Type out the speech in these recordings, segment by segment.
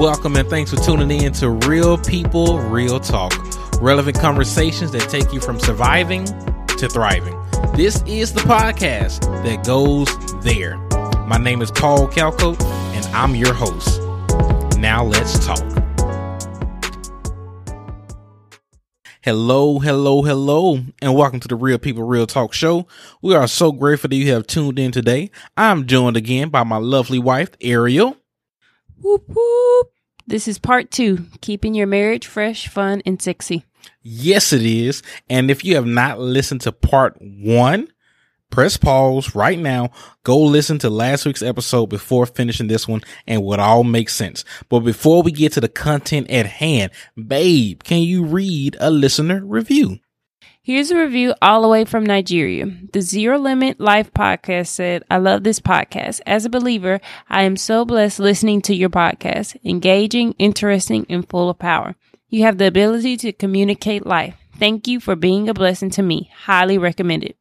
Welcome and thanks for tuning in to Real People, Real Talk. Relevant conversations that take you from surviving to thriving. This is the podcast that goes there. My name is Paul Calco, and I'm your host. Now let's talk. Hello, hello, hello, and welcome to the Real People Real Talk show. We are so grateful that you have tuned in today. I'm joined again by my lovely wife, Ariel. Whoop whoop. This is part two keeping your marriage fresh, fun, and sexy. Yes, it is. And if you have not listened to part one, press pause right now. Go listen to last week's episode before finishing this one and would all make sense. But before we get to the content at hand, babe, can you read a listener review? Here's a review all the way from Nigeria. The Zero Limit Life podcast said, I love this podcast. As a believer, I am so blessed listening to your podcast. Engaging, interesting, and full of power. You have the ability to communicate life. Thank you for being a blessing to me. Highly recommended.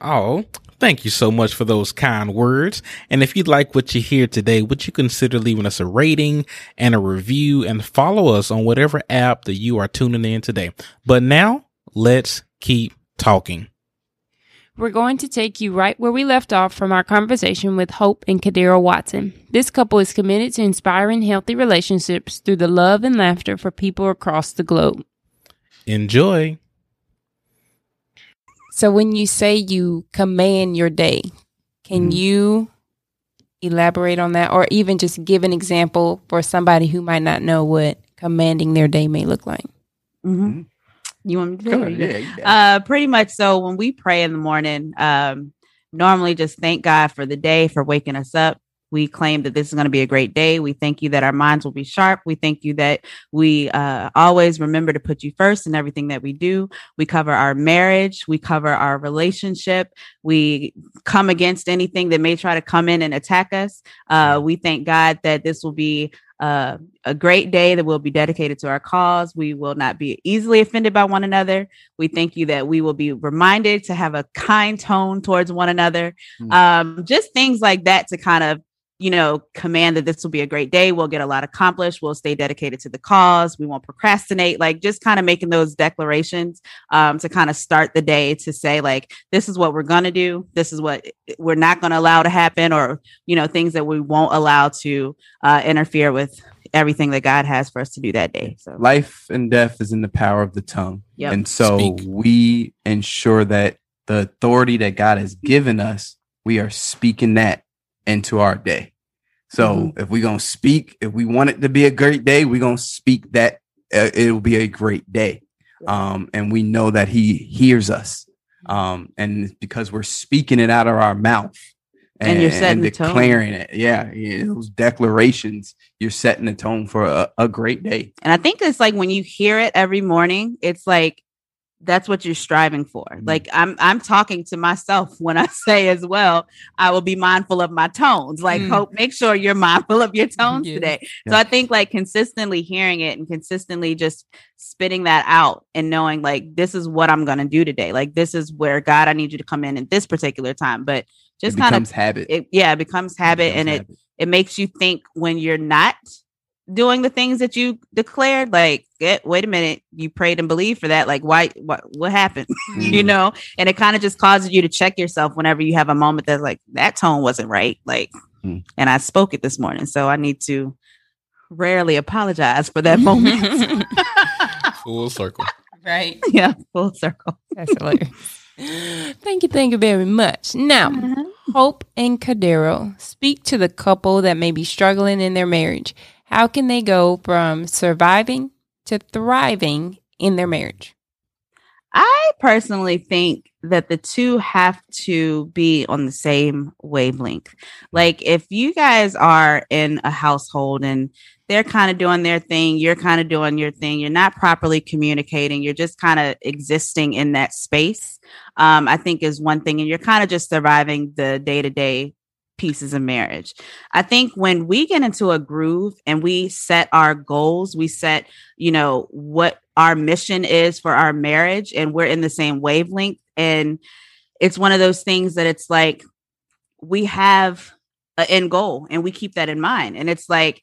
Oh, thank you so much for those kind words. And if you'd like what you hear today, would you consider leaving us a rating and a review and follow us on whatever app that you are tuning in today? But now, let's keep talking. We're going to take you right where we left off from our conversation with Hope and Kadira Watson. This couple is committed to inspiring healthy relationships through the love and laughter for people across the globe. Enjoy. So, when you say you command your day, can Mhm. you elaborate on that or even just give an example for somebody who might not know what commanding their day may look like? Mm-hmm. You want me to do Go it? or you ahead. good? Yeah, it. Uh, pretty much. So when we pray in the morning, um, normally just thank God for the day for waking us up. We claim that this is going to be a great day. We thank you that our minds will be sharp. We thank you that we uh, always remember to put you first in everything that we do. We cover our marriage. We cover our relationship. We come against anything that may try to come in and attack us. Uh, we thank God that this will be uh, a great day that will be dedicated to our cause. We will not be easily offended by one another. We thank you that we will be reminded to have a kind tone towards one another. Mm. Um, just things like that to kind of, you know, command that this will be a great day. We'll get a lot accomplished. We'll stay dedicated to the cause. We won't procrastinate. Like just kind of making those declarations um, to kind of start the day to say, like, this is what we're going to do. This is what we're not going to allow to happen, or, you know, things that we won't allow to uh, interfere with everything that God has for us to do that day. So, Life and death is in the power of the tongue. Yep. And so Speak. we ensure that the authority that God has given us, we are speaking that into our day. So Mm-hmm. if we're going to speak, if we want it to be a great day, we're going to speak that uh, it'll be a great day. Um, and we know that he hears us. Um, and it's because we're speaking it out of our mouth And you're setting the tone. declaring it. Yeah, yeah. Those declarations, you're setting the tone for a, a great day. And I think it's like when you hear it every morning, it's like that's what you're striving for. Mhm. Like I'm I'm talking to myself when I say as well, I will be mindful of my tones. Like Mm. hope make sure you're mindful of your tones Yeah. today. So I think like consistently hearing it and consistently just spitting that out and knowing like this is what I'm going to do today. Like this is where God I need you to come in at this particular time, but just it kind becomes of habit. it yeah, it becomes habit becomes and it it makes you think when you're not doing the things that you declared like eh, wait a minute you prayed and believed for that like why what what happened you Mhm. know and it kind of just causes you to check yourself whenever you have a moment that's like that tone wasn't right like Mm. and i spoke it this morning so i need to rarely apologize for that moment Full circle. right. yeah full circle That's hilarious. thank you, thank you very much. Now, Hope and Cadero speak to the couple that may be struggling in their marriage. How can they go from surviving to thriving in their marriage? I personally think that the two have to be on the same wavelength. Like if you guys are in a household and they're kind of doing their thing, you're kind of doing your thing, you're not properly communicating, you're just kind of existing in that space. Um, I think is one thing, and you're kind of just surviving the day to day pieces of marriage. I think when we get into a groove and we set our goals, we set, you know, what our mission is for our marriage and we're in the same wavelength and it's one of those things that it's like we have an end goal and we keep that in mind and it's like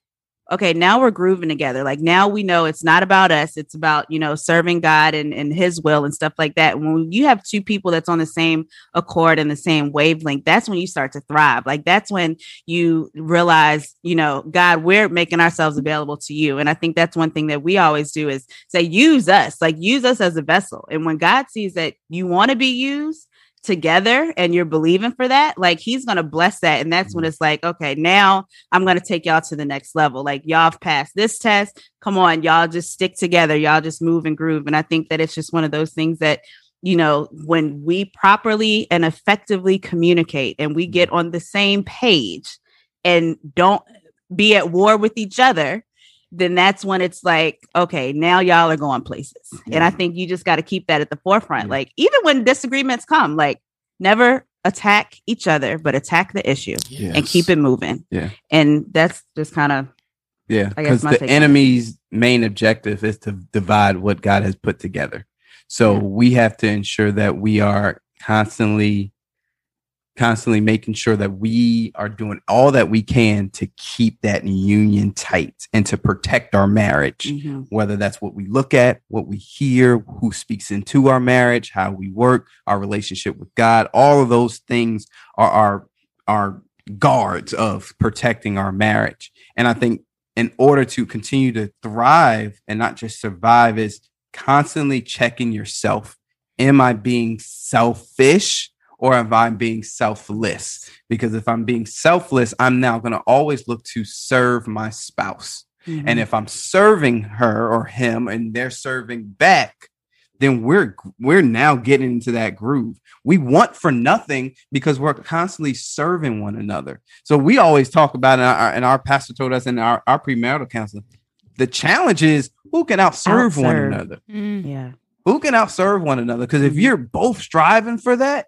okay, now we're grooving together. Like now we know it's not about us, it's about, you know, serving God and, and his will and stuff like that. When you have two people that's on the same accord and the same wavelength, that's when you start to thrive. Like that's when you realize, you know, God, we're making ourselves available to you. And I think that's one thing that we always do is say, use us, like use us as a vessel. And when God sees that you want to be used, together and you're believing for that, like he's going to bless that. And that's when Mm-hmm. it's like, okay, now I'm going to take y'all to the next level. Like y'all have passed this test. Come on, y'all just stick together. Y'all just move and groove. And I think that it's just one of those things that, you know, when we properly and effectively communicate and we get on the same page and don't be at war with each other, then that's when it's like, okay, now y'all are going places. And I think you just got to keep that at the forefront. Yeah. Like, even when disagreements come, like, never attack each other, but attack the issue and keep it moving. Yeah. And that's just kind of, Yeah, because the enemy's main objective is to divide what God has put together. So Yeah. we have to ensure that we are constantly, constantly making sure that we are doing all that we can to keep that union tight and to protect our marriage. Mhm. Whether that's what we look at, what we hear, who speaks into our marriage, how we work, our relationship with God, all of those things are our our guards of protecting our marriage. And I think in order to continue to thrive and not just survive is constantly checking yourself. Am I being selfish or am I'm being selfless? Because if I'm being selfless, I'm now going to always look to serve my spouse. Mm-hmm. And if I'm serving her or him and they're serving back, then we're we're now getting into that groove. We want for nothing because we're constantly serving one another. So we always talk about, and our, and our pastor told us in our, our premarital counseling, the challenge is who can outserve, one another. Mm. yeah. Who can outserve one another? Because if Mhm. you're both striving for that,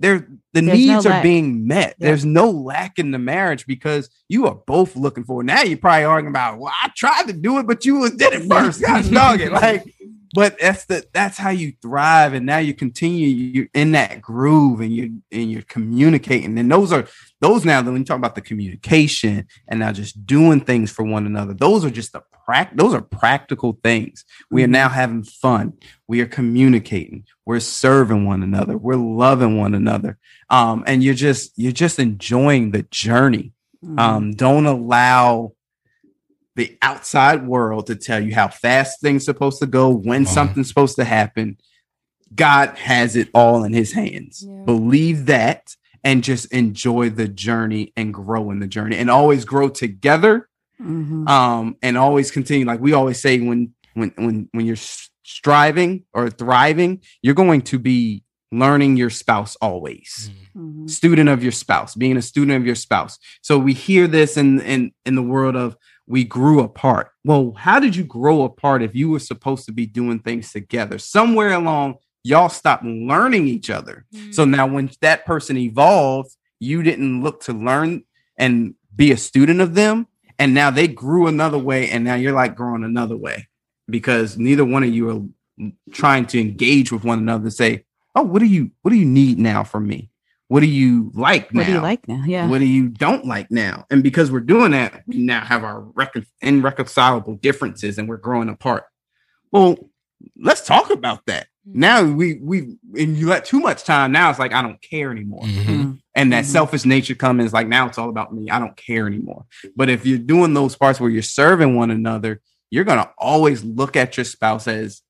there the There's no needs are lack. being met. Yeah. There's no lack in the marriage because you are both looking for it. Now you're probably arguing about, well, I tried to do it, but you did it first. Gosh dog it. Like, but that's the that's how you thrive, and now you continue. You're in that groove, and you and you're communicating. And those are those now. When you talk about the communication and now just doing things for one another, those are just the prac. Those are practical things. We are Mhm. now having fun. We are communicating. We're serving one another. We're loving one another. Um, and you're just you're just enjoying the journey. Mhm. Um, don't allow the outside world to tell you how fast things supposed to go, when Uh-huh. something's supposed to happen. God has it all in his hands. Yeah. Believe that and just enjoy the journey and grow in the journey and always grow together Mhm. um and always continue like we always say when when when when you're striving or thriving you're going to be learning your spouse always Mhm. student of your spouse being a student of your spouse so we hear this in in in the world of we grew apart well how did you grow apart if you were supposed to be doing things together somewhere along y'all stopped learning each other mm-hmm. so now when that person evolved, you didn't look to learn and be a student of them. And now they grew another way. And now you're like growing another way because neither one of you are trying to engage with one another and say, Oh, what do you what do you need now from me? What do you like now? What do you like now? Yeah. What do you don't like now? And because we're doing that, we now have our recon- irreconcilable differences and we're growing apart. Well, let's talk about that. Now we we and you let too much time. Now it's like I don't care anymore. Mhm. Mhm. And that Mhm. selfish nature comes is like now it's all about me. I don't care anymore. But if you're doing those parts where you're serving one another, you're gonna always look at your spouse as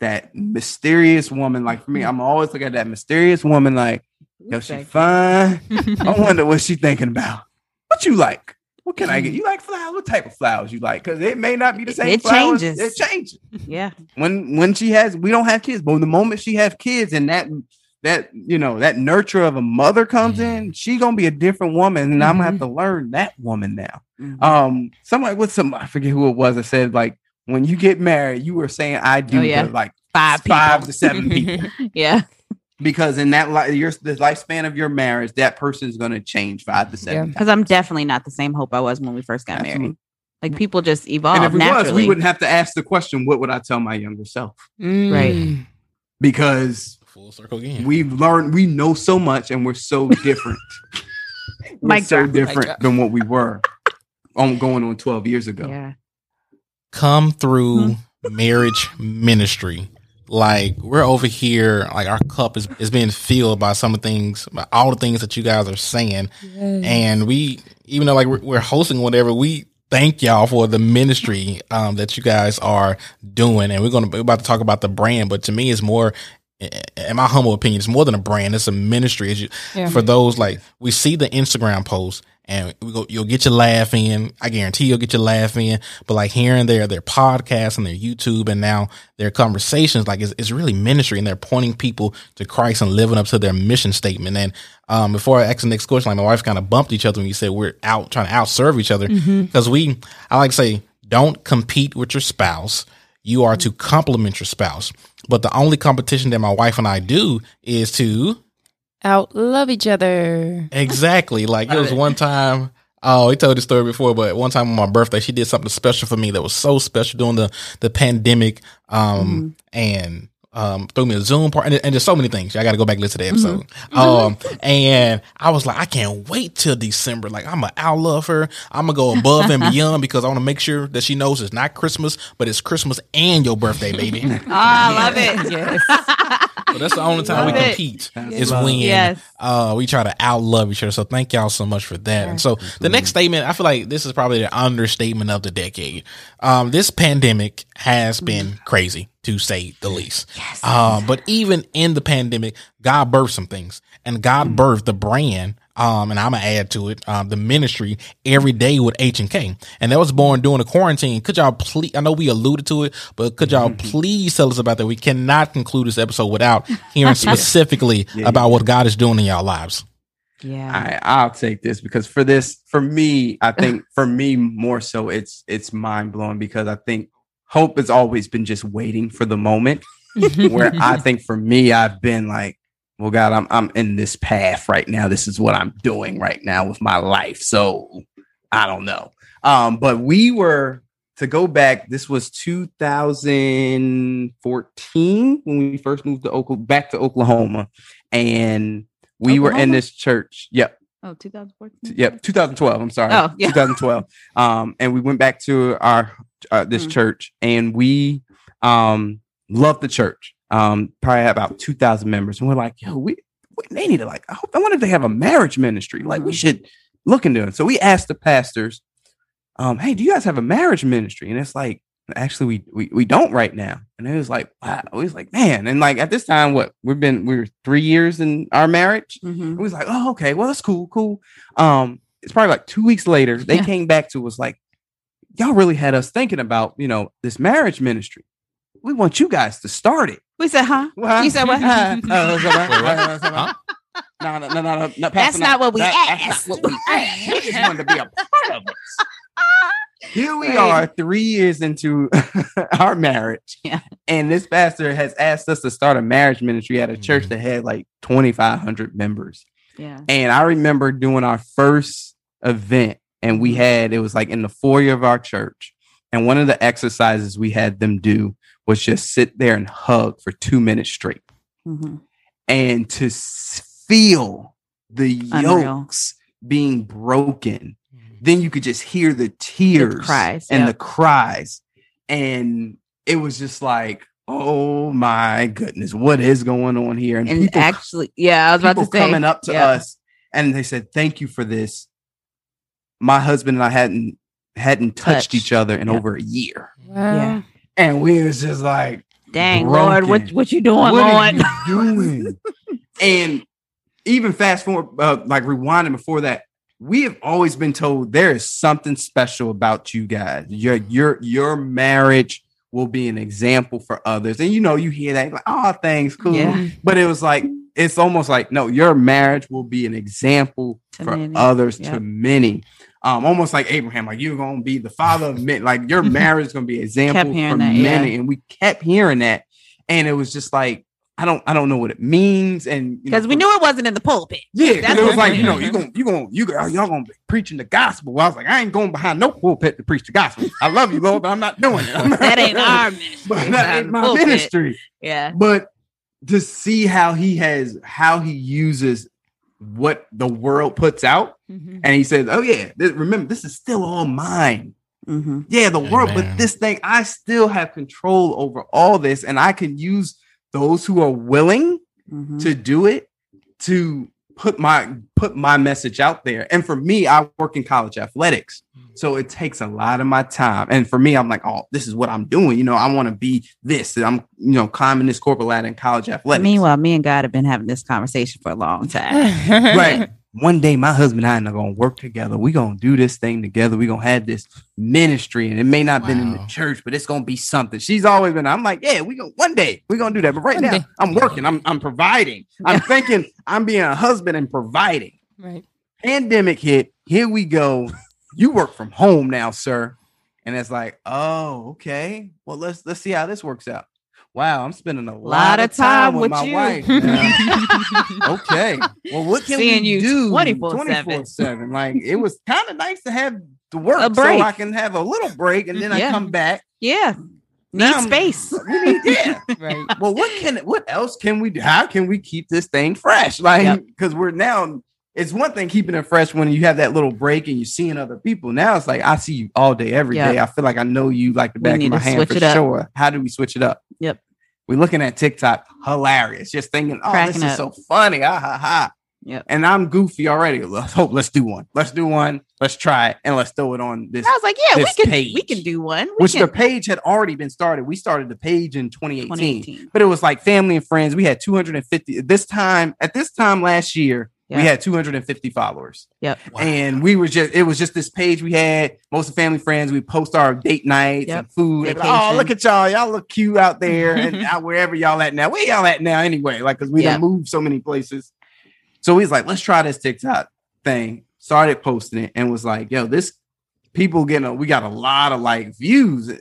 that mysterious woman. Like for me, I'm always looking at that mysterious woman like, yo, she fine. I wonder what she thinking about. What you like? What can I get? You like flowers? What type of flowers you like? Because it may not be the same. it flowers. changes. It changes Yeah. when when she has. We don't have kids, but the moment she have kids and that that you know that nurture of a mother comes in, she gonna be a different woman, and I'm gonna have to learn that woman now. Mhm. Um, somebody with some I forget who it was that said like when you get married, you were saying I do Oh, yeah. like Five five people. to seven people yeah. Because in that li- your the lifespan of your marriage, that person is gonna change five to seven. Because I'm definitely not the same hope I was when we first got Absolutely. married. Like people just evolve and if it naturally. was, we wouldn't have to ask the question, what would I tell my younger self? Mm. Right. Because Full circle again. we've learned we know so much and we're so different. we're Mic so drop. different drop. than what we were. on going on 12 years ago. Yeah. come through marriage ministry. Like we're over here, like our cup is, is being filled by some of the things, by all the things that you guys are saying. And we, even though like we're, we're hosting whatever, we thank y'all for the ministry um, that you guys are doing. And we're going to be about to talk about the brand, but to me, it's more, in my humble opinion, it's more than a brand. It's a ministry. It's, Yeah. For those like we see the Instagram posts and we go, you'll get your laugh in. I guarantee you'll get your laugh in. But like here and there, their podcasts and their YouTube and now their conversations, like it's, it's really ministry and they're pointing people to Christ and living up to their mission statement. And um, before I ask the next question, like my wife kind of bumped each other when you said we're out trying to outserve each other because we, I like to say, don't compete with your spouse. You are to complement your spouse. But the only competition that my wife and I do is to Out love each other. Exactly. Like it was one time. Oh, he told this story before, but one time on my birthday, she did something special for me that was so special during the the pandemic. Um, and um, threw me a Zoom part, and, and there's so many things. I got to go back and listen to the episode. Um, and I was like, I can't wait till December. Like I'm gonna outlove her. I'm gonna go above and beyond because I want to make sure that she knows it's not Christmas, but it's Christmas and your birthday, baby. Oh, I love it. Yes. So that's the only time we it. compete is love. when Yes. uh, we try to outlove each other. So thank y'all so much for that. And so the next statement, I feel like this is probably the understatement of the decade. Um, this pandemic has been crazy to say the least. Yes. Um, but even in the pandemic, God birthed some things and God birthed the brand. Um, and I'm gonna add to it, um, the ministry every day with H and K, and that was born during the quarantine. Could y'all please? I know we alluded to it, but could y'all please tell us about that? We cannot conclude this episode without hearing specifically Yeah, about what God is doing in y'all lives. Yeah. I, I'll take this because for this, for me, I think for me more so, it's it's mind blowing because I think hope has always been just waiting for the moment. Where I think for me, I've been like, well, God, I'm I'm in this path right now. This is what I'm doing right now with my life. So I don't know. Um, but we were to go back. This was 2014 when we first moved to Oklahoma, back to Oklahoma, and we were in this church. Yep. oh, 2014. Yep, 2012. I'm sorry. Oh, yeah. 2012. Um, and we went back to our uh, this Mm. church, and we um loved the church. Um, probably had about 2,000 members, and we're like, yo, we, we they need to like. I, hope, I wonder if they have a marriage ministry. Like, we Mhm. should look into it. So we asked the pastors, um, hey, do you guys have a marriage ministry? And it's like. Actually, we, we we don't right now, and it was like, wow. It was like, man, and like at this time, what we've been we were three years in our marriage, Mhm. it was like, oh, okay, well, that's cool, cool. Um, it's probably like two weeks later, they Yeah. came back to us like, y'all really had us thinking about, you know, this marriage ministry. We want you guys to start it. We said, huh? Well, You said what? so what? Wait, what? So what? Huh? No, no, no, no, no, no, That's Pastor, not what we that- asked. That's not what we asked. We just wanted to be a part of it. Here we Right. are, three years into our marriage. Yeah. And this pastor has asked us to start a marriage ministry at a church Mhm. that had like 2,500 members. Yeah. And I remember doing our first event, and we had it was like in the foyer of our church. And one of the exercises we had them do was just sit there and hug for two minutes straight, Mhm. and to s- feel the Unreal. yokes being broken. Then you could just hear the tears cries, and yeah. the cries, and it was just like, oh my goodness, what is going on here? And people actually, yeah, I was about to say coming up to yeah. us and they said thank you for this my husband and i hadn't hadn't touched Touched. each other in Yeah. over a year Wow. and we was just like Dang, Lord, what what you doing, what are Lord? you doing and even fast forward uh, like rewinding before that we have always been told there is something special about you guys your your your marriage will be an example for others and you know you hear that like oh thanks cool Yeah. but it was like it's almost like no your marriage will be an example To for many. others to many um almost like abraham like you're gonna be the father of men like your marriage is gonna be an example for that, yeah. many and we kept hearing that and it was just like i don't i don't know what it means and Because we knew it wasn't in the pulpit. Yeah, That's it was like you know you gonna you gonna you gonna y'all gonna be preaching the gospel. Well, I was like, I ain't going behind no pulpit to preach the gospel. I love you, Lord, but I'm not doing it. Not That ain't our ministry. But that ain't my pulpit. ministry Yeah. but to see how he has how he uses what the world puts out. Mhm. And he says, Oh, yeah, this, remember, this is still all mine. hmm Yeah, the world, but this thing, I still have control over all this, and I can use those who are willing hmm to do it to put my put my message out there. And for me, I work in college athletics. Mm. So it takes a lot of my time. And for me, I'm like, oh, this is what I'm doing. You know, I want to be this. I'm, you know, climbing this corporate ladder in college athletics. Meanwhile, me and God have been having this conversation for a long time. right. One day, my husband and I are gonna work together. We're gonna do this thing together. We're gonna have this ministry, and it may not been in the church, but it's gonna be something. She's always been. I'm like, yeah, we go one day. We're gonna do that. But right One now, day. I'm working. I'm I'm providing. I'm thinking I'm being a husband and providing. Right. Pandemic hit. Here we go. You work from home now, sir. And it's like, oh, okay. Well, let's let's see how this works out. Wow, I'm spending a lot, of time, with, my you. wife. okay. Well, what can Seeing we you do 24/7? 7? Like it was kind of nice to have the work so. I can have a little break and then I come back. yeah. Need Now space. We need- yeah. Right. Well, what can what else can we do? How can we keep this thing fresh? Like Yep. because we're now it's one thing keeping it fresh when you have that little break and you're seeing other people. Now it's like I see you all day, every day. Yep. I feel like I know you like the back of my hand for sure. How do we switch it up? Yep. We're looking at TikTok, hilarious. Just thinking, oh, Cracking this is up. so funny. Ah, ha, ha. Yep. And I'm goofy already. Let's hope. Let's do one. Let's do one. Let's try it, and let's throw it on this. I was like, yeah, we can page. we can do one. We Which can. the page had already been started. We started the page in 2018 2018. but it was like family and friends. We had 250 this time at this time last year. Yeah. We had 250 followers, Yep. and we were just it was just this page we had. Most of family friends. We post our date nights Yep. and food. And, oh, look at y'all! Y'all look cute out there and out wherever y'all at now. Where y'all at now anyway? Like because we Yep. done moved so many places. So he's like, let's try this TikTok thing. Started posting it and was like, yo, this people getting a, we got a lot of like views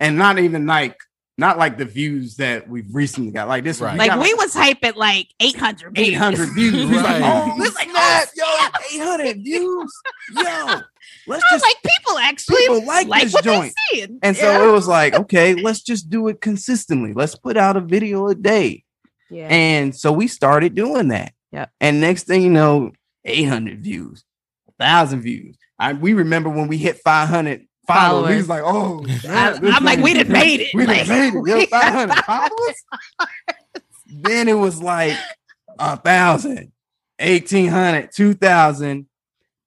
and not even like not like the views that we've recently got. Like this, Right. like got, we was hype at like 800 views. 800 views. He's like, oh, It's this like, like, oh, yo, 800 views. Yo, let's I was just like, people actually people like, like this what joint. they seeing. And so yeah. it was like, okay, let's just do it consistently. Let's put out a video a day. yeah. And so we started doing that. Yeah. And next thing you know, 800 views, 1,000 views. I, we remember when we hit 500 followers. We was like, oh, I, am like, we done made it. We done Like, made it. Yo, we- 500 followers. then it was like a thousand, 1800, 2000.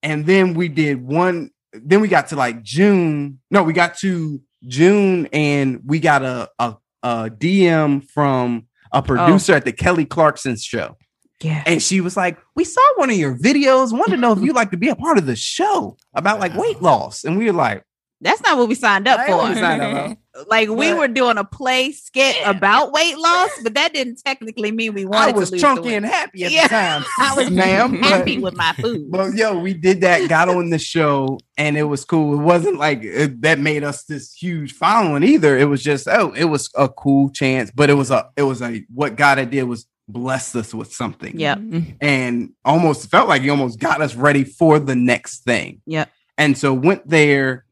And then we did one. Then we got to like June. No, we got to June and we got a, a, a DM from a oh. producer at the Kelly Clarkson show. Yeah. And she was like, We saw one of your videos. Wanted to know if you'd like to be a part of the show about like weight loss. And we were like, That's not what we signed up I ain't what we for. signed up. Like we But- were doing a play skit about weight loss, but that didn't technically mean we wanted. I wanted was to lose chunky and happy at Yeah. the time. I was ma'am. happy but- with my food. But yo, we did that, got on the show, and it was cool. It wasn't like it, that made us this huge following either. It was just oh, it was a cool chance, but it was a it was a what God did was blessed us with something. Yeah, mm-hmm. and almost felt like he almost got us ready for the next thing. Yeah, And so went there.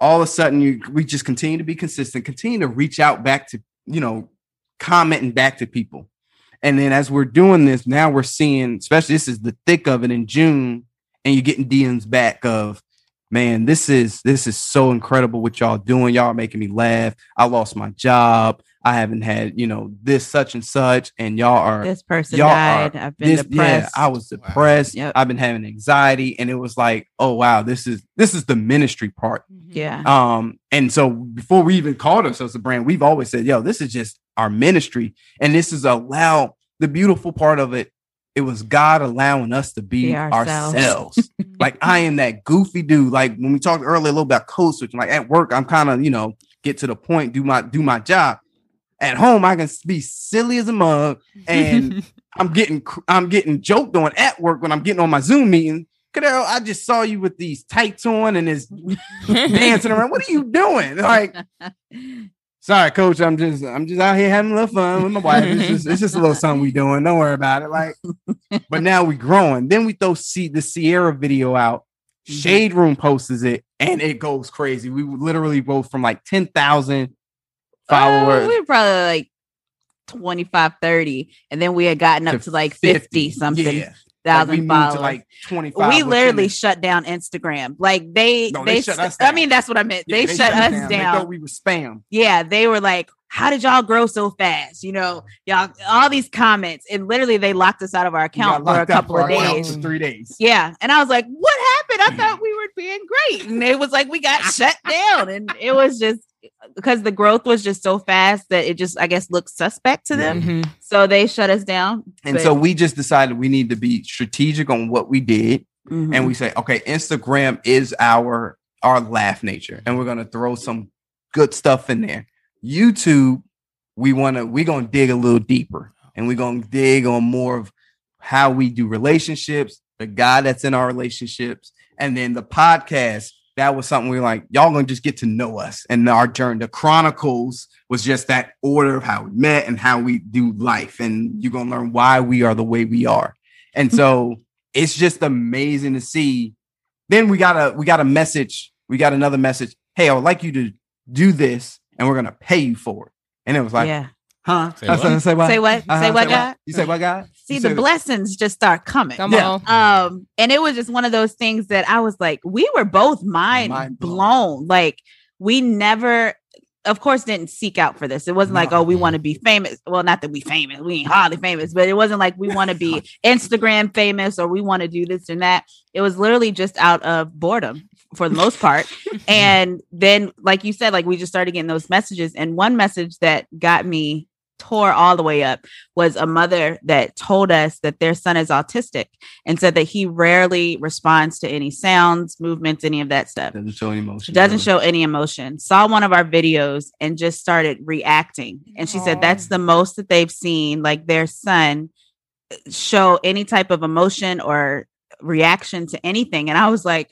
All of a sudden, you we just continue to be consistent, continue to reach out back to you know, commenting back to people. And then as we're doing this, now we're seeing, especially this is the thick of it in June, and you're getting DMs back of, man, this is this is so incredible what y'all doing. Y'all making me laugh. I lost my job. I haven't had, you know, this such and such, and y'all are This person y'all died. are I've been this, depressed. Yeah, I was depressed. Yep. I've been having anxiety, and it was like, oh wow, this is this is the ministry part. yeah. Um, and so before we even called ourselves a brand, we've always said, yo, this is just our ministry, and this is allow the beautiful part of it. It was God allowing us to be, Be ourselves. ourselves. like I am that goofy dude. Like when we talked earlier a little about code switching, like at work, I'm kind of, you know, get to the point, do my do my job. At home, I can be silly as a mug, and I'm getting I'm getting joked on at work when I'm getting on my Zoom meeting. Cadero, I just saw you with these tights on and this dancing around. What are you doing? Like, sorry, coach. I'm just I'm just out here having a little fun with my wife. It's just it's just a little something we doing. Don't worry about it. Like, but now we growing. Then we throw see the Sierra video out. Mm-hmm. Shade Room posts it and it goes crazy. We literally go from like 10,000 followers Uh, we were probably like 25, 30. And then we had gotten up to, like 50, something. Yeah. Like, thousand we followers. to like 25. we literally shut down Instagram. Like they, No, they, they shut us I down. mean, that's what I meant. Yeah, they, shut us They down. thought we were spam. yeah, they were like, "How did y'all grow so fast?" You know, y'all all these comments, and literally they locked us out of our account for a couple of days. three days. Yeah, and I was like, "What happened? I thought we were being great," and it was like we got shut down, and it was just because the growth was just so fast that it just, I guess, looked suspect to them. Mhm. So they shut us down. And But- so we just decided we need to be strategic on what we did. Mhm. And we say, okay, Instagram is our our laugh nature. And we're gonna throw some good stuff in there. YouTube, we wanna we're gonna dig a little deeper and we're gonna dig on more of how we do relationships, the guy that's in our relationships, and then the podcast. That was something we were like, y'all gonna just get to know us and our journey. The Chronicles was just that order of how we met and how we do life, and you're gonna learn why we are the way we are. And so it's just amazing to see. Then we got a we got a message. We got another message. Hey, I would like you to do this, and we're gonna pay you for it. And it was like, yeah. huh? Say I was what? gonna say what? Say what? Uh-huh, Say what, God? You say what, God? See, You the say- blessings just start coming. Come Yeah. on. Um, and it was just one of those things that I was like, we were both mind, Mind blown. blown. Like we never, of course, didn't seek out for this. It wasn't like, oh, we want to be famous. Well, not that we famous, we ain't hardly famous, but it wasn't like we want to be Instagram famous or we want to do this and that. It was literally just out of boredom for the most part. and then, like you said, like we just started getting those messages. And one message that got me tore all the way up was a mother that told us that their son is autistic and said that he rarely responds to any sounds, movements, any of that stuff. Doesn't show any emotion. Doesn't really. show any emotion. Saw one of our videos and just started reacting. And she said that's the most that they've seen, like their son show any type of emotion or reaction to anything. And I was like,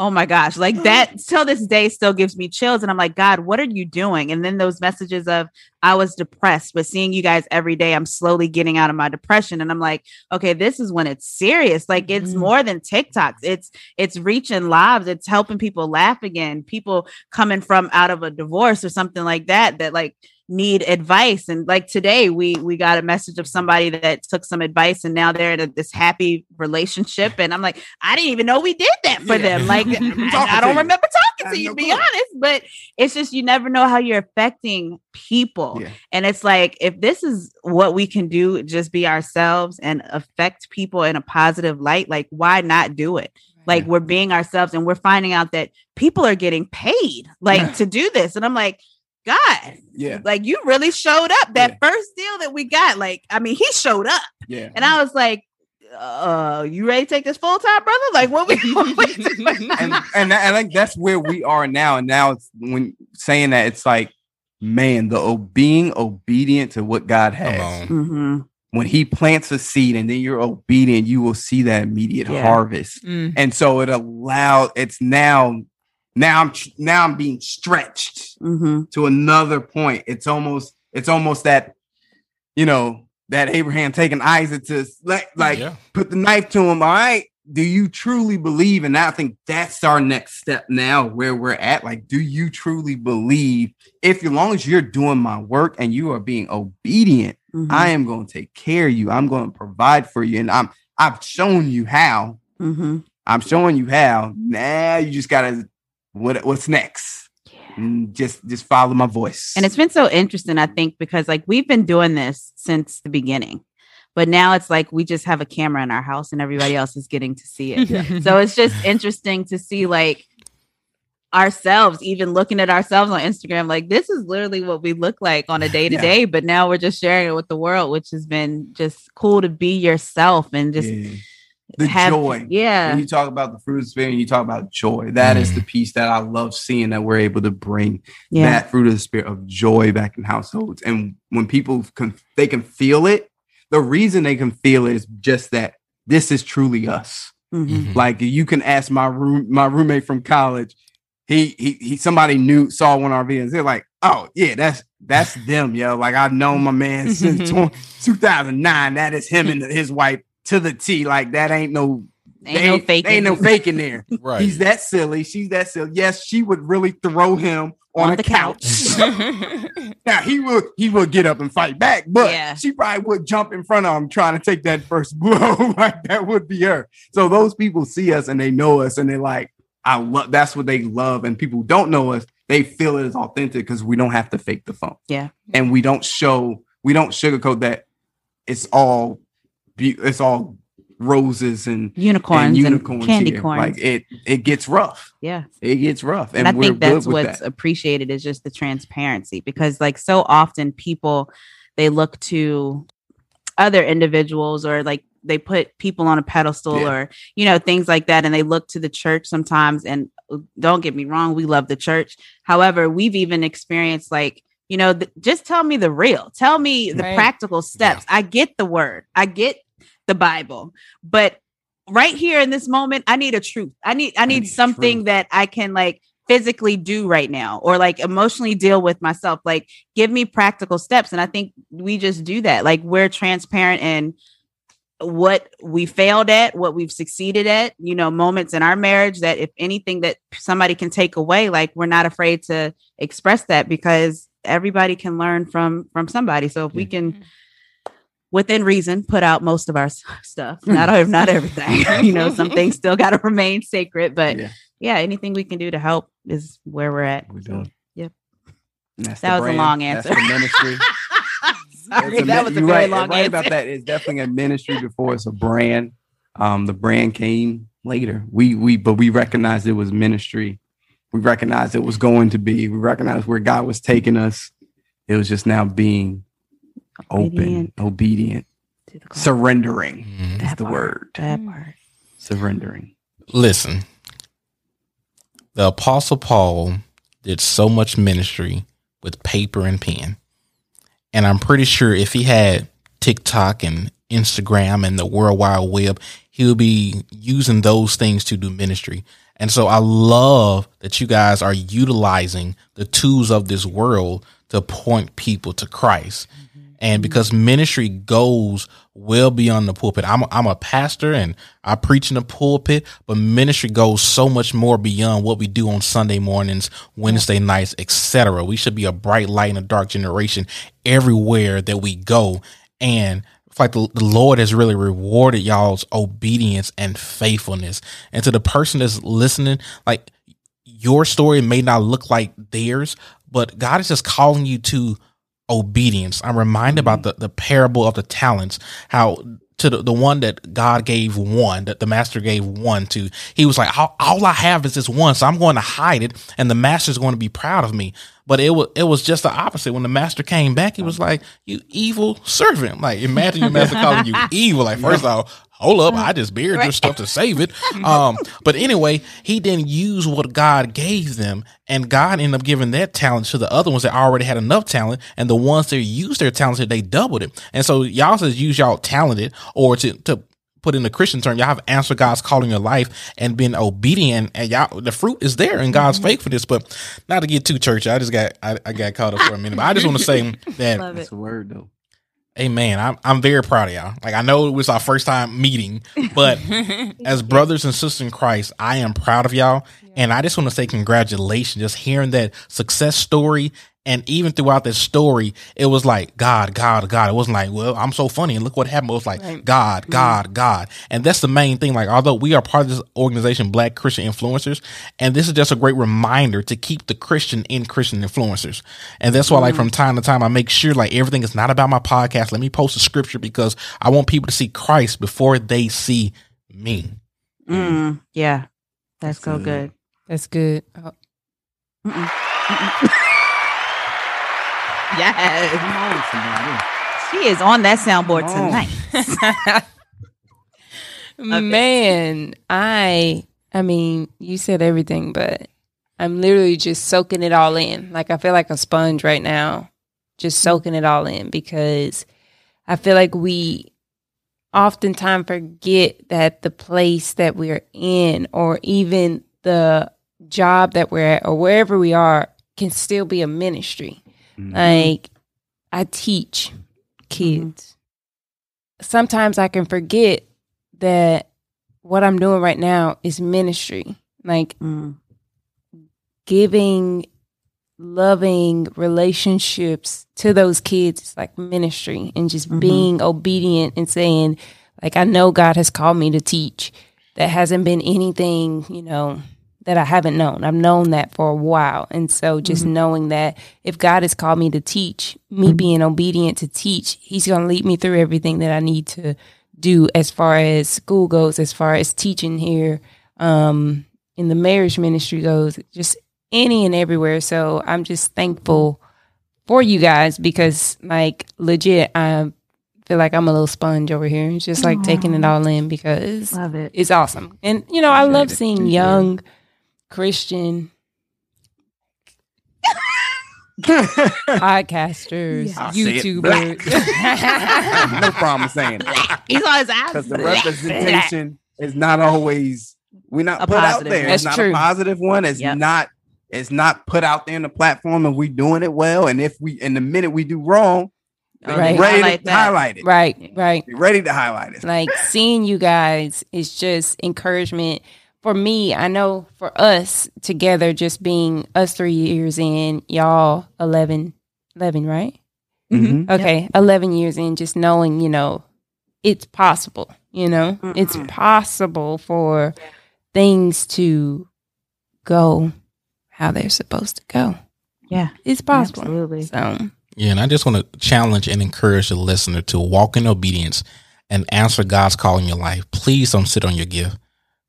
oh my gosh, like that till this day still gives me chills. And I'm like, God, what are you doing? And then those messages of I was depressed, but seeing you guys every day, I'm slowly getting out of my depression. And I'm like, okay, this is when it's serious. Like it's Mhm. more than TikToks. It's it's reaching lives. It's helping people laugh again. People coming from out of a divorce or something like that that like need advice. And like today we we got a message of somebody that took some advice and now they're in a, this happy relationship. And i'm like i didn't even know we did that for Yeah. them. Like I, I don't remember talking to you to be clue. honest but it's just you never know how you're affecting people. Yeah. and it's like if this is what we can do just be ourselves and affect people in a positive light like why not do it? Like we're being ourselves and we're finding out that people are getting paid like Yeah. to do this. And i'm like god Yeah, like you really showed up that first deal that we got like i mean he showed up yeah. and i was like uh you ready to take this full time brother like what we, what we doing? and and I think that's where we are now. And now it's when saying that it's like, man, the o- being obedient to what God has. on. Mhm. When He plants a seed and then you're obedient, you will see that immediate Yeah. harvest. Mm. And so it allowed. It's now, now I'm now I'm being stretched Mhm. to another point. It's almost it's almost that, you know, that Abraham taking Isaac to like like Yeah. put the knife to him. All right. Do you truly believe? And I think that's our next step now, where we're at. Like, do you truly believe? If as long as you're doing my work and you are being obedient, Mhm. I am going to take care of you. I'm going to provide for you. And I'm I've shown you how. Mhm. I'm showing you how. Now you just gotta what what's next? And mm, just just follow my voice. And it's been so interesting, I think, because like we've been doing this since the beginning, but now it's like we just have a camera in our house and everybody else is getting to see it. so it's just interesting to see like ourselves, even looking at ourselves on Instagram, like this is literally what we look like on a day to day, but now we're just sharing it with the world, which has been just cool to be yourself and just Yeah. The have joy. Yeah. When you talk about the fruit of the spirit and you talk about joy, that is Mm. the piece that I love seeing that we're able to bring Yeah. that fruit of the spirit of joy back in households. And when people can they can feel it, the reason they can feel it is just that this is truly us. Mhm. Mhm. Like you can ask my room my roommate from college. He he he somebody knew saw one of our videos. They're like, oh yeah, that's that's them, yo. Like I've known my man since tw- 2009. That is him and his wife to the T. Like that ain't no Ain't They no ain't, faking. ain't no faking there. Right. He's that silly. She's that silly. Yes, she would really throw him on, On a the couch. now he would he would get up and fight back, but Yeah. she probably would jump in front of him trying to take that first blow. like that would be her. So those people see us and they know us and they're like, I love that's what they love. And people who don't know us, they feel it is authentic because we don't have to fake the phone. Yeah. And we don't show, we don't sugarcoat that it's all be- it's all roses and, unicorns and and, candy here. corns. Like it it gets rough. yeah. It gets rough. And, And, I we're think that's what's that. appreciated is just the transparency because like so often people they look to other individuals or like they put people on a pedestal Yeah. or you know things like that and they look to the church sometimes and uh, don't get me wrong we love the church however we've even experienced like you know th- just tell me the real tell me the Right. practical steps i get the word i get the bible. But right here in this moment i need a truth. I need i need need something truth. that i can like physically do right now or like emotionally deal with myself. Like give me practical steps. And i think we just do that. Like we're transparent in what we failed at what we've succeeded at you know moments in our marriage that if anything that somebody can take away like we're not afraid to express that because everybody can learn from from somebody. So if we Yeah. can mm-hmm. Within reason put out most of our stuff not not everything you know some things still got to remain sacred but Yeah. yeah. anything we can do to help is where we're at We're doing. yep. That's That was a brand. long That's answer. the ministry. Sorry, a that was a very right, long right answer. about that. It's definitely a ministry before it's a brand. Um, the brand came later. We we but we recognized it was ministry. We recognized it was going to be. We recognized where God was taking us. It was just now being open, Obedient obedient, to the call. surrendering Mhm. is the part. word. that part Surrendering. Listen, the Apostle Paul did so much ministry with paper and pen. And I'm pretty sure if he had TikTok and Instagram and the World Wide Web, he would be using those things to do ministry. And so I love that you guys are utilizing the tools of this world to point people to Christ. And mm-hmm. because ministry goes well beyond the pulpit, I'm a, I'm a pastor and I preach in the pulpit, but ministry goes so much more beyond what we do on Sunday mornings, Wednesday nights, etc. We should be a bright light in a dark generation everywhere that we go. And it's like the, the Lord has really rewarded y'all's obedience and faithfulness. And to the person that's listening, like your story may not look like theirs, but God is just calling you to obedience. I'm reminded about mm-hmm. the, the parable of the talents, how to the, the one that God gave one, that the master gave one to, he was like, all, all I have is this one, so I'm going to hide it, and the master's going to be proud of me. But it was it was just the opposite. When the master came back, he was like, "You evil servant!" Like imagine your master calling you evil. Like first off, hold up, I just buried your stuff to save it. Um, but anyway, he didn't use what God gave them, and God ended up giving that talent to the other ones that already had enough talent, and the ones that used their talents, they doubled it. And so y'all says use y'all talented, or to to put in the Christian term, y'all have answered God's call in your life and been obedient, and y'all the fruit is there in God's mm-hmm. faithfulness. But not to get too churchy, I just got I, I got caught up for a minute. But I just want to say that Love That's it. the word though. Amen. I'm I'm very proud of y'all. Like I know it was our first time meeting, but as brothers and sisters in Christ, I am proud of y'all. And I just want to say congratulations. Just hearing that success story. And even throughout this story, it was like God, God, God. It wasn't like, well, I'm so funny and look what happened. It was like Right. God, mm-hmm. God, God. And that's the main thing. Like, although we are part of this organization, Black Christian Influencers, and this is just a great reminder to keep the Christian in Christian influencers. And that's why, like, mm-hmm. from time to time, I make sure like everything is not about my podcast. Let me post a scripture because I want people to see Christ before they see me. Mm-hmm. Mm, yeah, that's so Good. good. That's good. Oh, Mm-mm. Mm-mm. yes, Come on, somebody. she is on that soundboard Come tonight. Love. Man, I I mean, you said everything, but I'm literally just soaking it all in. Like I feel like a sponge right now, just mm-hmm. soaking it all in because I feel like we oftentimes forget that the place that we're in or even the job that we're at or wherever we are can still be a ministry. Mhm. Like I teach kids. Sometimes I can forget that what I'm doing right now is ministry. Like Mm. giving loving relationships to those kids is like ministry and just Mhm. being obedient and saying like I know God has called me to teach. That hasn't been anything, you know, that I haven't known. I've known that for a while. And so just Mhm. knowing that if God has called me to teach, me being obedient to teach, he's going to lead me through everything that I need to do as far as school goes, as far as teaching here, um, in the marriage ministry goes, just any and everywhere. So I'm just thankful for you guys because like legit, I feel like I'm a little sponge over here. It's just like taking it all in because Love it. it's awesome. And you know, I Appreciate love seeing young Christian podcasters, I'll say it YouTubers. no problem saying it. He's always out because the asking. representation is not always we're not A put out there. one. It's That's not true. a positive one. It's Yep. not. It's not put out there in the platform, and we doing it well. And if we, in the minute we do wrong, Right. ready highlight to that. highlight it. right, right. Be ready to highlight it. Like seeing you guys is just encouragement for me. I know for us together, just being us three years in, y'all 11, 11 right? Mhm. Okay, 11 years in, just knowing, you know, it's possible, you know, it's Mm-mm. possible for things to go how they're supposed to go. Yeah, It's possible. absolutely. So, Yeah, and I just want to challenge and encourage the listener to walk in obedience and answer God's call in your life. Please don't sit on your gift.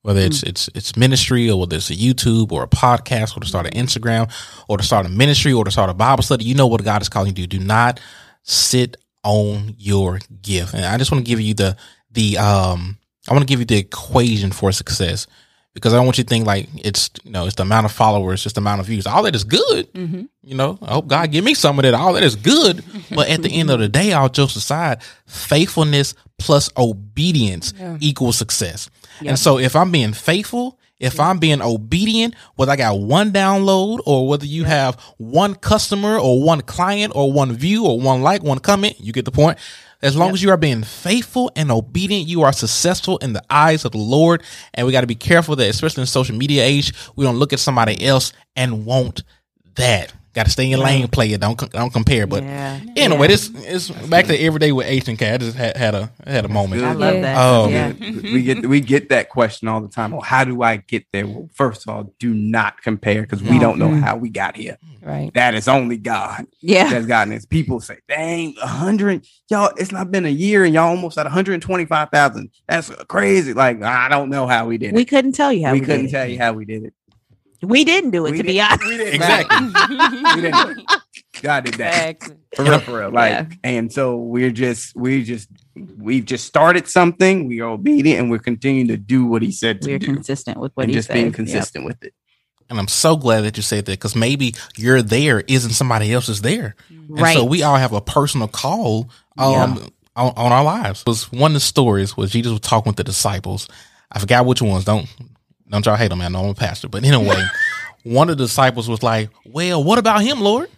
Whether it's it's it's ministry or whether it's a YouTube or a podcast or to start an Instagram or to start a ministry or to start a Bible study, you know what God is calling you to do. Do not sit on your gift. And I just want to give you the the um I want to give you the equation for success because I don't want you to think like it's you know it's the amount of followers, just the amount of views. All that is good. mhm. You know, I hope God give me some of that. All that is good. But at the end of the day, all jokes aside, faithfulness plus obedience Yeah. equals success. Yep. And so if I'm being faithful, if I'm being obedient, whether I got one download or whether you have one customer or one client or one view or one like, one comment, you get the point. As long as you are being faithful and obedient, you are successful in the eyes of the Lord. And we got to be careful that, especially in social media age, we don't look at somebody else and want that. Got to stay in your lane, play it. Don't don't compare. But yeah, anyway, this is back to everyday with H and K. I just had, had a had a moment. I love that. Oh, yeah. we get we get that question all the time. Well, how do I get there? Well, first of all, do not compare because we don't know how we got here. right. That is only God yeah. that's gotten this. People say, "Dang, a hundred, y'all! It's not been a year, and y'all almost at one hundred twenty-five thousand. That's crazy. Like I don't know how we did it. We couldn't tell you how we, we, couldn't did tell you how we did it. It. We didn't do it, We to be didn't- honest. we didn't- Exactly. didn't. God did that. Exactly. for real, for real. Like, Yeah. and so we're just, we just, we've just started something. We are obedient, and we're continuing to do what He said to We're do, consistent with what and he just says. being Yep. consistent with it. And I'm so glad that you said that because maybe you're there isn't somebody else's there. And Right. so we all have a personal call um, on, on our lives. was one of the stories was Jesus was talking with the disciples. I forgot which ones. Don't don't y'all hate him. I know I'm a pastor. But anyway, one of the disciples was like, Well, what about him, Lord?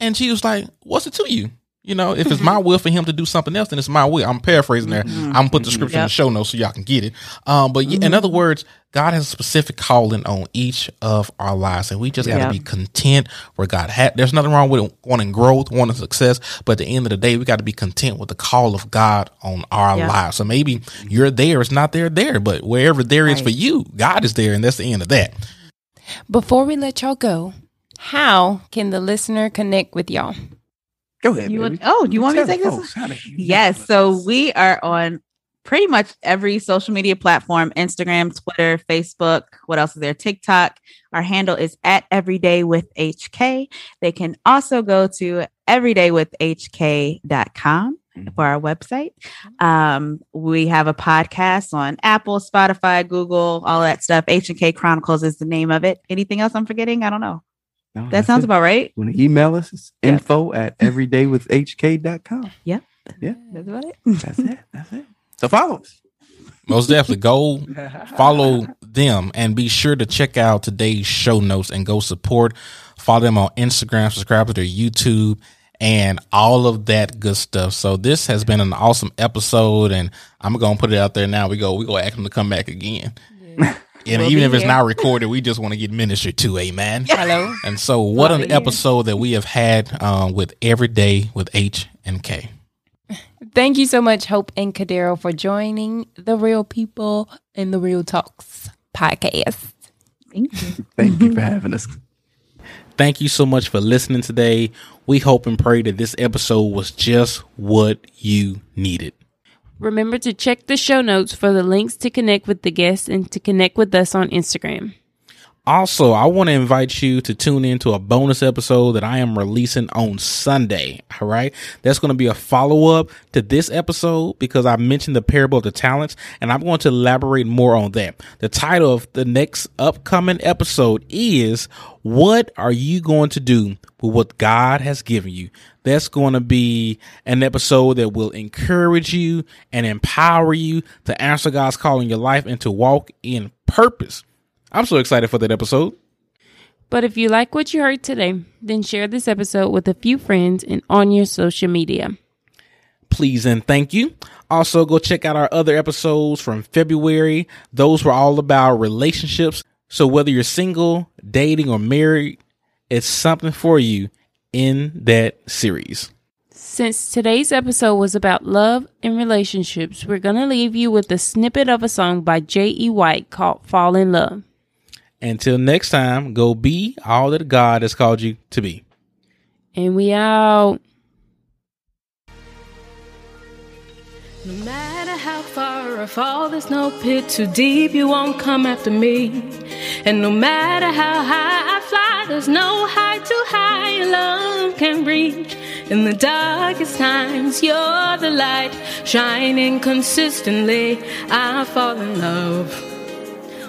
And she was like, What's it to you? You know, if it's my will for him to do something else, then it's my will. I'm paraphrasing there. Mm-hmm. I'm gonna put the mm-hmm. scripture in the show notes so y'all can get it. Um, but yeah, in mm-hmm. other words, God has a specific calling on each of our lives, and we just got to Yep. be content where God had. There's nothing wrong with wanting growth, wanting success, but at the end of the day, we got to be content with the call of God on our Yep. lives. So maybe you're there, it's not there, there, but wherever there is Right. for you, God is there, and that's the end of that. Before we let y'all go, how can the listener connect with y'all? Go ahead. You baby. want, oh, you want me to take this? folks how Yes. So we are on pretty much every social media platform Instagram, Twitter, Facebook. What else is there? TikTok. Our handle is at Everyday with HK. They can also go to everydaywithhk.com for our website. Um, we have a podcast on Apple, Spotify, Google, all that stuff. H and K Chronicles is the name of it. Anything else I'm forgetting? I don't know. No, That sounds it. about right. Want to email us? It's Yeah. info at everydaywithhk.com. Yep. Yeah. That's about it. That's it. That's it. So follow us. Most definitely go follow them and be sure to check out today's show notes and go support follow them on instagram subscribe to their youtube and all of that good stuff. So this has been an awesome episode, and I'm gonna put it out there now. We go, we go ask them to come back again. And We'll even be if it's here. not recorded, we just want to get ministered to, amen. Hello. And so, what Love an it, yeah. episode that we have had um, with Every Day with H and K. Thank you so much, Hope and Kadero, for joining the Real People in the Real Talks podcast. Thank you. Thank you for having us. Thank you so much for listening today. We hope and pray that this episode was just what you needed. Remember to check the show notes for the links to connect with the guests and to connect with us on Instagram. Also, I want to invite you to tune in to a bonus episode that I am releasing on Sunday. All right. That's going to be a follow up to this episode because I mentioned the parable of the talents and I'm going to elaborate more on that. The title of the next upcoming episode is What Are You Going to Do with What God Has Given You? That's going to be an episode that will encourage you and empower you to answer God's call in your life and to walk in purpose. I'm so excited for that episode. But if you like what you heard today, then share this episode with a few friends and on your social media. Please and thank you. Also, go check out our other episodes from February. Those were all about relationships. So, whether you're single, dating, or married, it's something for you in that series. Since today's episode was about love and relationships, we're going to leave you with a snippet of a song by J.E. White called Fall in Love. Until next time, go be all that God has called you to be. And we out. No matter how far I fall, there's no pit too deep, you won't come after me. And no matter how high I fly, there's no height too high your love can reach. In the darkest times, you're the light, shining consistently. I fall in love.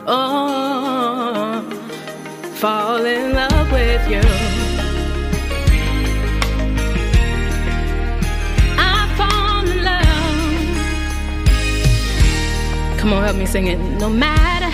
Oh, fall in love with you. I fall in love. Come on, help me sing it. No matter